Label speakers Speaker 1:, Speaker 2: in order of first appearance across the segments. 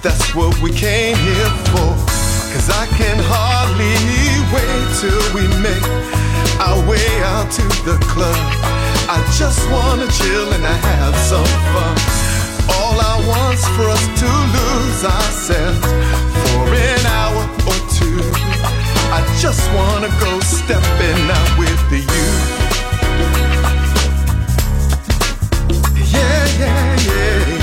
Speaker 1: That's what we came here for. Cause I can hardly wait till we make our way out to the club. I just wanna chill and I have some fun. All I want's for us to lose ourselves for an hour or two. I just wanna go stepping out with the you. Yeah, yeah, yeah.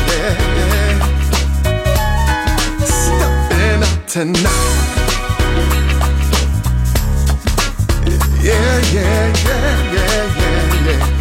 Speaker 1: tonight. Yeah, yeah, yeah, yeah, yeah, yeah.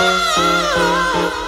Speaker 2: Oh.